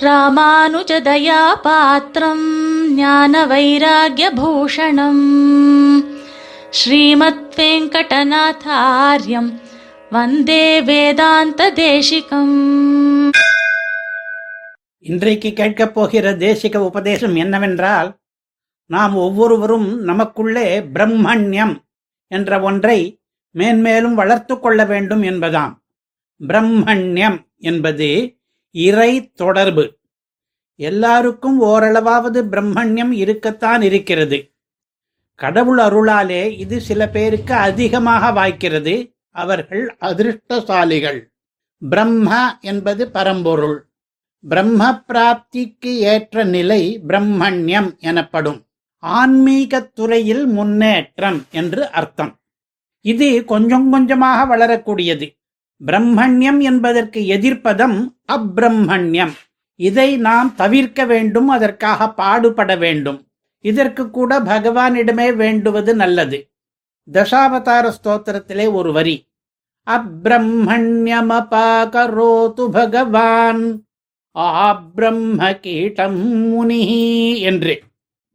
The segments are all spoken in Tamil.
ராமானுஜதயா பாத்திரம் ஞான வைராகியபூஷணம் ஸ்ரீமத் வெங்கடநாதாரியம் வந்தே வேதாந்த தேசிகம் இன்றைக்கு கேட்கப் போகிற தேசிக உபதேசம் என்னவென்றால் நாம் ஒவ்வொருவரும் நமக்குள்ளே பிரம்மண்யம் என்ற ஒன்றை மேன்மேலும் வளர்த்து கொள்ள வேண்டும் என்பதாம். பிரம்மண்யம் என்பது இறை தொடர்பு. எல்லாருக்கும் ஓரளவாவது பிரம்மண்யம் இருக்கத்தான் இருக்கிறது. கடவுள் அருளாலே இது சில பேருக்கு அதிகமாக வாய்க்கிறது. அவர்கள் அதிர்ஷ்டசாலிகள். பிரம்ம என்பது பரம்பொருள். பிரம்ம பிராப்திக்கு ஏற்ற நிலை பிரம்மண்யம் எனப்படும். ஆன்மீகத் துறையில் முன்னேற்றம் என்று அர்த்தம். இது கொஞ்சம் கொஞ்சமாக வளரக்கூடியது. பிரம்மண்யம் என்பதற்கு எதிர்ப்பதம் அப்பிரம்மண்யம் இதை நாம் தவிர்க்க வேண்டும் அதற்காக பாடுபட வேண்டும். இதற்கு கூட பகவானிடமே வேண்டுவது நல்லது. தசாவதார ஸ்தோத்திரத்திலே ஒரு வரி. அப்பிரம்மண்யமபாகரோது பகவான் ஆப்ரம்ம கீட்டம் முனி என்று.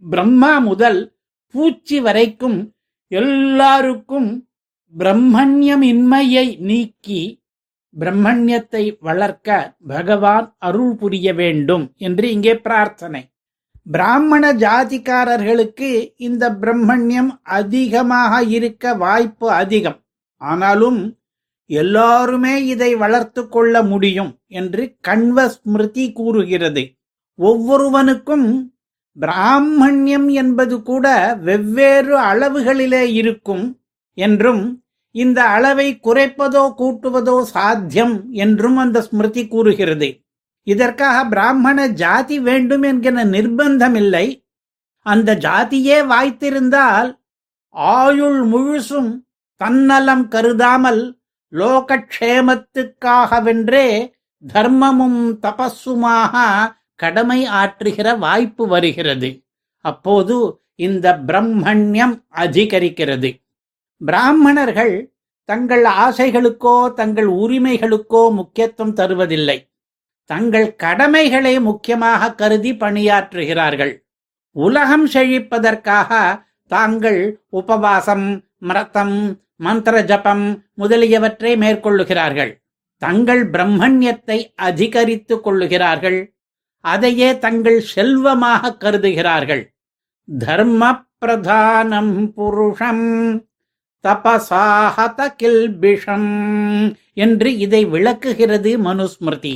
பிரம்மா முதல் பூச்சி வரைக்கும் எல்லாருக்கும் பிரம்மண்யமின்மையை நீக்கி பிரம்மண்யத்தை வளர்க்க பகவான் அருள் புரிய வேண்டும் என்று இங்கே பிரார்த்தனை. பிராமண ஜாதிக்காரர்களுக்கு இந்த பிரம்மண்யம் அதிகமாக இருக்க வாய்ப்பு அதிகம். ஆனாலும் எல்லாருமே இதை வளர்த்து கொள்ள முடியும் என்று கண்வ ஸ்மிருதி கூறுகிறது. ஒவ்வொருவனுக்கும் பிராமண்யம் என்பது கூட வெவ்வேறு அளவுகளிலே இருக்கும் என்றும் இந்த அளவை குறைப்பதோ கூட்டுவதோ சாத்தியம் என்றும் அந்த ஸ்மிருதி கூறுகிறது. இதற்காக பிராமண ஜாதி வேண்டும் என்கிற நிர்பந்தம் இல்லை அந்த ஜாதியே வாய்த்திருந்தால் ஆயுள் முழுசும் தன்னலம் கருதாமல் லோகக்ஷேமத்துக்காகவென்றே தர்மமும் தபஸுமாக கடமை ஆற்றுகிற வாய்ப்பு வருகிறது. அப்போது இந்த பிரம்மண்யம் அதிகரிக்கிறது. பிராமணர்கள் தங்கள் ஆசைகளுக்கோ தங்கள் உரிமைகளுக்கோ முக்கியத்துவம் தருவதில்லை. தங்கள் கடமைகளை முக்கியமாக கருதி பணியாற்றுகிறார்கள். உலகம் செழிப்பதற்காக தாங்கள் உபவாசம் மரத்தம் மந்திர ஜபம் முதலியவற்றை மேற்கொள்ளுகிறார்கள். தங்கள் பிரம்மண்யத்தை அதிகரித்துக் கொள்ளுகிறார்கள். அதையே தங்கள் செல்வமாக கருதுகிறார்கள். தர்ம பிரதானம் புருஷம். தபசாஹத கில்பிஷம் என்று இதை விளக்குகிறது மனுஸ்மிருதி.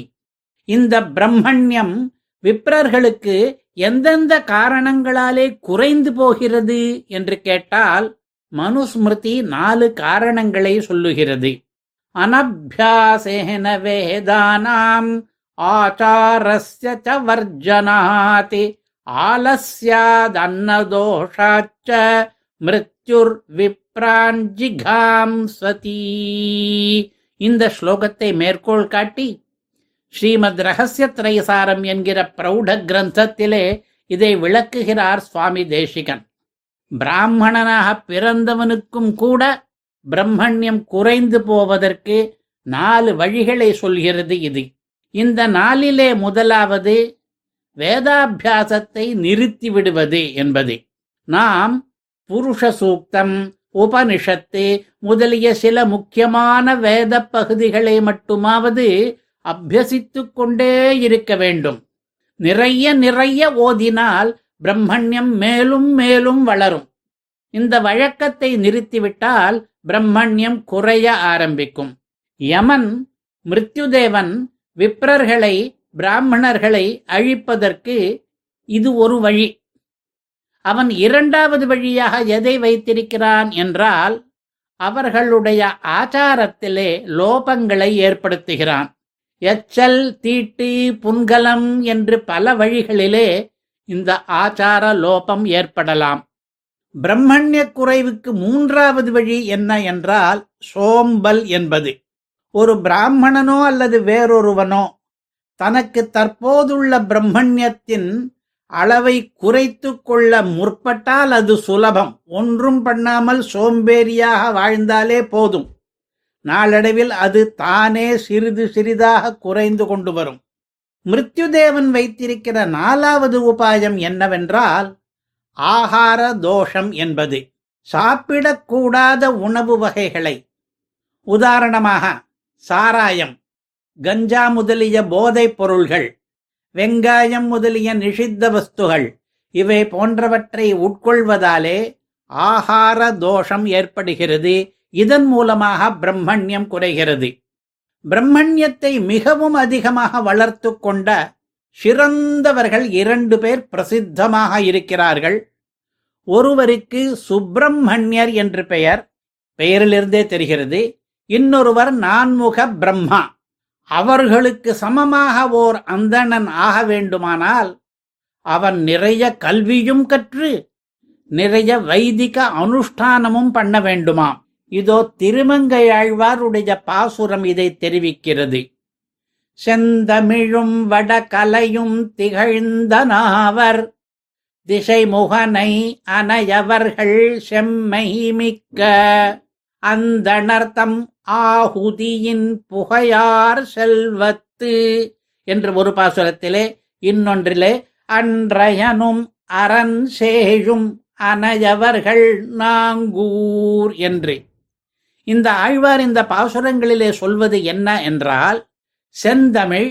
இந்த பிரம்மண்யம் விப்ரர்களுக்கு எந்தெந்த காரணங்களாலே குறைந்து போகிறது என்று கேட்டால் மனுஸ்மிருதி நாலு காரணங்களை சொல்லுகிறது. அனபியாசேன வேதானாம் ஆச்சாரஸ்ய ச வர்ஜனாதி ஆலஸ்யாதன்னதோஷாச்ச மிருத்யுர் பிராஞ்சிகாம் சதி. இந்த ஸ்லோகத்தை மேற்கோள் காட்டி ஸ்ரீமத் ரகசிய திரைசாரம் என்கிற பிரௌட கிரந்தத்திலே இதை விளக்குகிறார் சுவாமி தேசிகன். பிராமணனாக பிறந்தவனுக்கும் கூட பிரம்மண்யம் குறைந்து போவதற்கு நாலு வழிகளை சொல்கிறது இது. இந்த நாளிலே முதலாவது வேதாபியாசத்தை நிறுத்தி விடுவது என்பது. நாம் புருஷ சூக்தம் உபனிஷத்து முதலிய சில முக்கியமான வேத பகுதிகளை மட்டுமாவது அபியசித்துக் கொண்டே இருக்க வேண்டும். நிறைய நிறைய ஓதினால் பிரம்மண்யம் மேலும் மேலும் வளரும். இந்த வழக்கத்தை நிறுத்திவிட்டால் பிரம்மண்யம் குறைய ஆரம்பிக்கும். யமன் மிருத்யுதேவன் விப்ரர்களை பிராமணர்களை அழிப்பதற்கு இது ஒரு வழி. அவன் இரண்டாவது வழியாக எதை வைத்திருக்கிறான் என்றால் அவர்களுடைய ஆச்சாரத்திலே லோபங்களை ஏற்படுத்துகிறான். எச்சல் தீட்டு புன்கலம் என்று பல வழிகளிலே இந்த ஆச்சார லோபம் ஏற்படலாம். பிரம்மண்ய குறைவுக்கு மூன்றாவது வழி என்ன என்றால் சோம்பல் என்பது. ஒரு பிராமணனோ அல்லது வேறொருவனோ தனக்கு தற்போதுள்ள பிரம்மண்யத்தின் அளவை குறைத்து கொள்ள முற்பட்டால் அது சுலபம். ஒன்றும் பண்ணாமல் சோம்பேறியாக வாழ்ந்தாலே போதும். நாளடைவில் அது தானே சிறிது சிறிதாக குறைந்து கொண்டு வரும். மிருத்யுதேவன் வைத்திருக்கிற நாலாவது உபாயம் என்னவென்றால் ஆகார தோஷம் என்பது. சாப்பிடக்கூடாத உணவு வகைகளை. உதாரணமாக சாராயம் கஞ்சா முதலிய போதைப் பொருள்கள். வெங்காயம் முதலிய நிஷித்த வஸ்துகள். இவை போன்றவற்றை உட்கொள்வதாலே ஆகார தோஷம் ஏற்படுகிறது. இதன் மூலமாக பிரம்மண்யம் குறைகிறது. பிரம்மண்யத்தை மிகவும் அதிகமாக வளர்த்து கொண்ட சிறந்தவர்கள் இரண்டு பேர் பிரசித்தமாக இருக்கிறார்கள். ஒருவருக்கு சுப்பிரமணியர் என்று பெயர். பெயரிலிருந்தே தெரிகிறது. இன்னொருவர் நான்முக பிரம்மா. அவர்களுக்கு சமமாக ஓர் அந்தணன் ஆக வேண்டுமானால் அவன் நிறைய கல்வியும் கற்று நிறைய வைதிக அனுஷ்டானமும் பண்ண வேண்டுமாம். இதோ திருமங்கையாழ்வாருடைய பாசுரம் இதை தெரிவிக்கிறது. செந்தமிழும் வடகலையும் திகழ்ந்த நாவர் திசைமுகனை அனையவர்கள் செம்மை மிக்க அந்தணர்த்தம் ஆகுதியின் புகையார் செல்வத்து என்று ஒரு பாசுரத்திலே இன்னொன்றிலே அன்றையனும் அரண் சேழும் அனையவர்கள் நாங்கூர் என்று. இந்த ஆழ்வார் இந்த பாசுரங்களிலே சொல்வது என்ன என்றால் செந்தமிழ்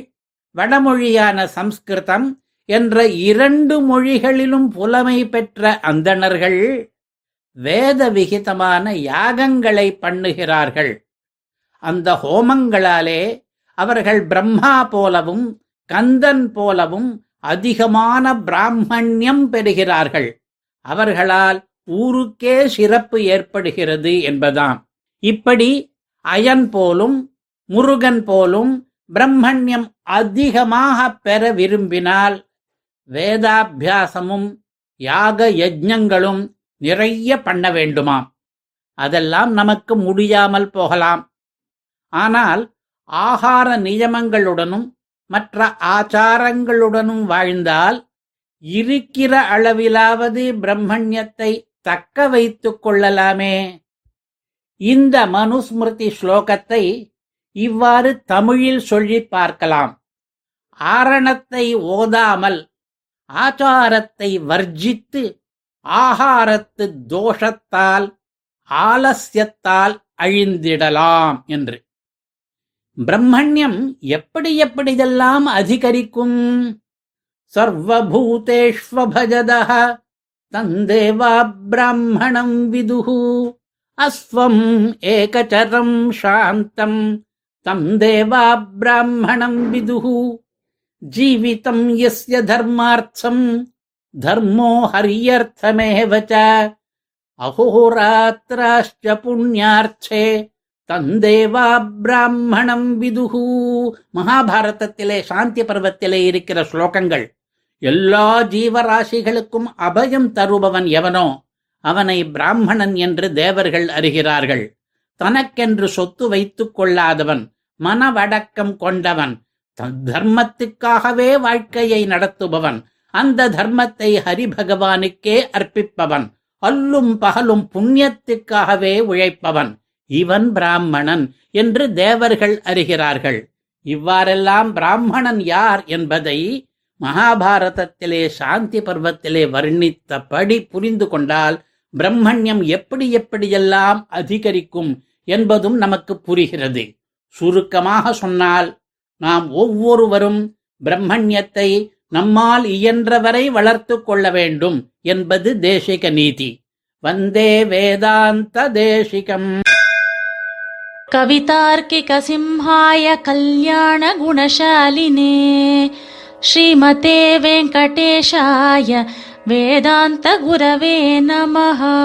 வடமொழியான சம்ஸ்கிருதம் என்ற இரண்டு மொழிகளிலும் புலமை பெற்ற அந்தணர்கள் வேத விகிதமான யாகங்களை பண்ணுகிறார்கள். அந்த ஹோமங்களாலே அவர்கள் பிரம்மா போலவும் கந்தன் போலவும் அதிகமான பிராமணியம் பெறுகிறார்கள். அவர்களால் ஊருக்கே சிறப்பு ஏற்படுகிறது என்பதாம். இப்படி அயன் போலும் முருகன் போலும் பிரம்மண்யம் அதிகமாக பெற விரும்பினால் வேதாபியாசமும் யாக யஜ்ஞங்களும் நிறைய பண்ண வேண்டுமாம். அதெல்லாம் நமக்கு முடியாமல் போகலாம். ஆனால் ஆகார நியமங்களுடனும் மற்ற ஆச்சாரங்களுடனும் வாழ்ந்தால் இருக்கிற அளவிலாவது பிரம்மண்யத்தை தக்க வைத்து கொள்ளலாமே. இந்த மனுஸ்மிருதி ஸ்லோகத்தை இவ்வாறு தமிழில் சொல்லி பார்க்கலாம். ஆரணத்தை ஓதாமல் ஆச்சாரத்தை வர்ஜித்து ஆகாரத்து தோஷத்தால் ஆலசியத்தால் அழிந்திடலாம் என்று. பிரம்மண்யம் எப்படி எப்படிதெல்லாம் அதிகரிக்கும்? சர்வபூதேஷ்வபஜதः தந்தேவா பிராமணம் விதுகு அஸ்வம் ஏகச்சரம் சாந்தம் தம் தேவா பிராமணம் விதுகு ஜீவிதம் எஸ்ய தர்மார்த்தம் தர்மோ ஹரியர்த்தமேவ ச அஹோராத்திராश्च புண்ணியார்த்தே தந்தேவா பிராமணம் விதுகு மகாபாரதத்திலே சாந்தி பருவத்திலே இருக்கிற ஸ்லோகங்கள் எல்லா ஜீவராசிகளுக்கும் அபயம் தருபவன் எவனோ அவனை பிராமணன் என்று தேவர்கள் அறிகிறார்கள் தனக்கென்று சொத்து வைத்துக் கொள்ளாதவன் மனவடக்கம் கொண்டவன் தர்மத்துக்காகவே வாழ்க்கையை நடத்துபவன் அந்த தர்மத்தை ஹரிபகவானுக்கே அர்ப்பிப்பவன். அல்லும் பகலும் புண்ணியத்துக்காகவே உழைப்பவன். இவன் பிராமணன் என்று தேவர்கள் அறிகிறார்கள். இவ்வாறெல்லாம் பிராமணன் யார் என்பதை மகாபாரதத்திலே சாந்தி பர்வத்திலே வர்ணித்தபடி புரிந்து கொண்டால் பிரம்மண்யம் எப்படி எப்படியெல்லாம் அதிகரிக்கும் என்பதும் நமக்கு புரிகிறது. சுருக்கமாக சொன்னால் நாம் ஒவ்வொருவரும் பிரம்மண்யத்தை நம்மால் இயன்றவரை வளர்த்து கொள்ள வேண்டும் என்பது தேசிக நீதி. வந்தே வேதாந்த தேசிகம். கவிதார்க்கிக சிம்ஹாய கல்யாண குணசாலினே ஸ்ரீமதே வெங்கடேஷாய வேதாந்த குரவே நமஹா.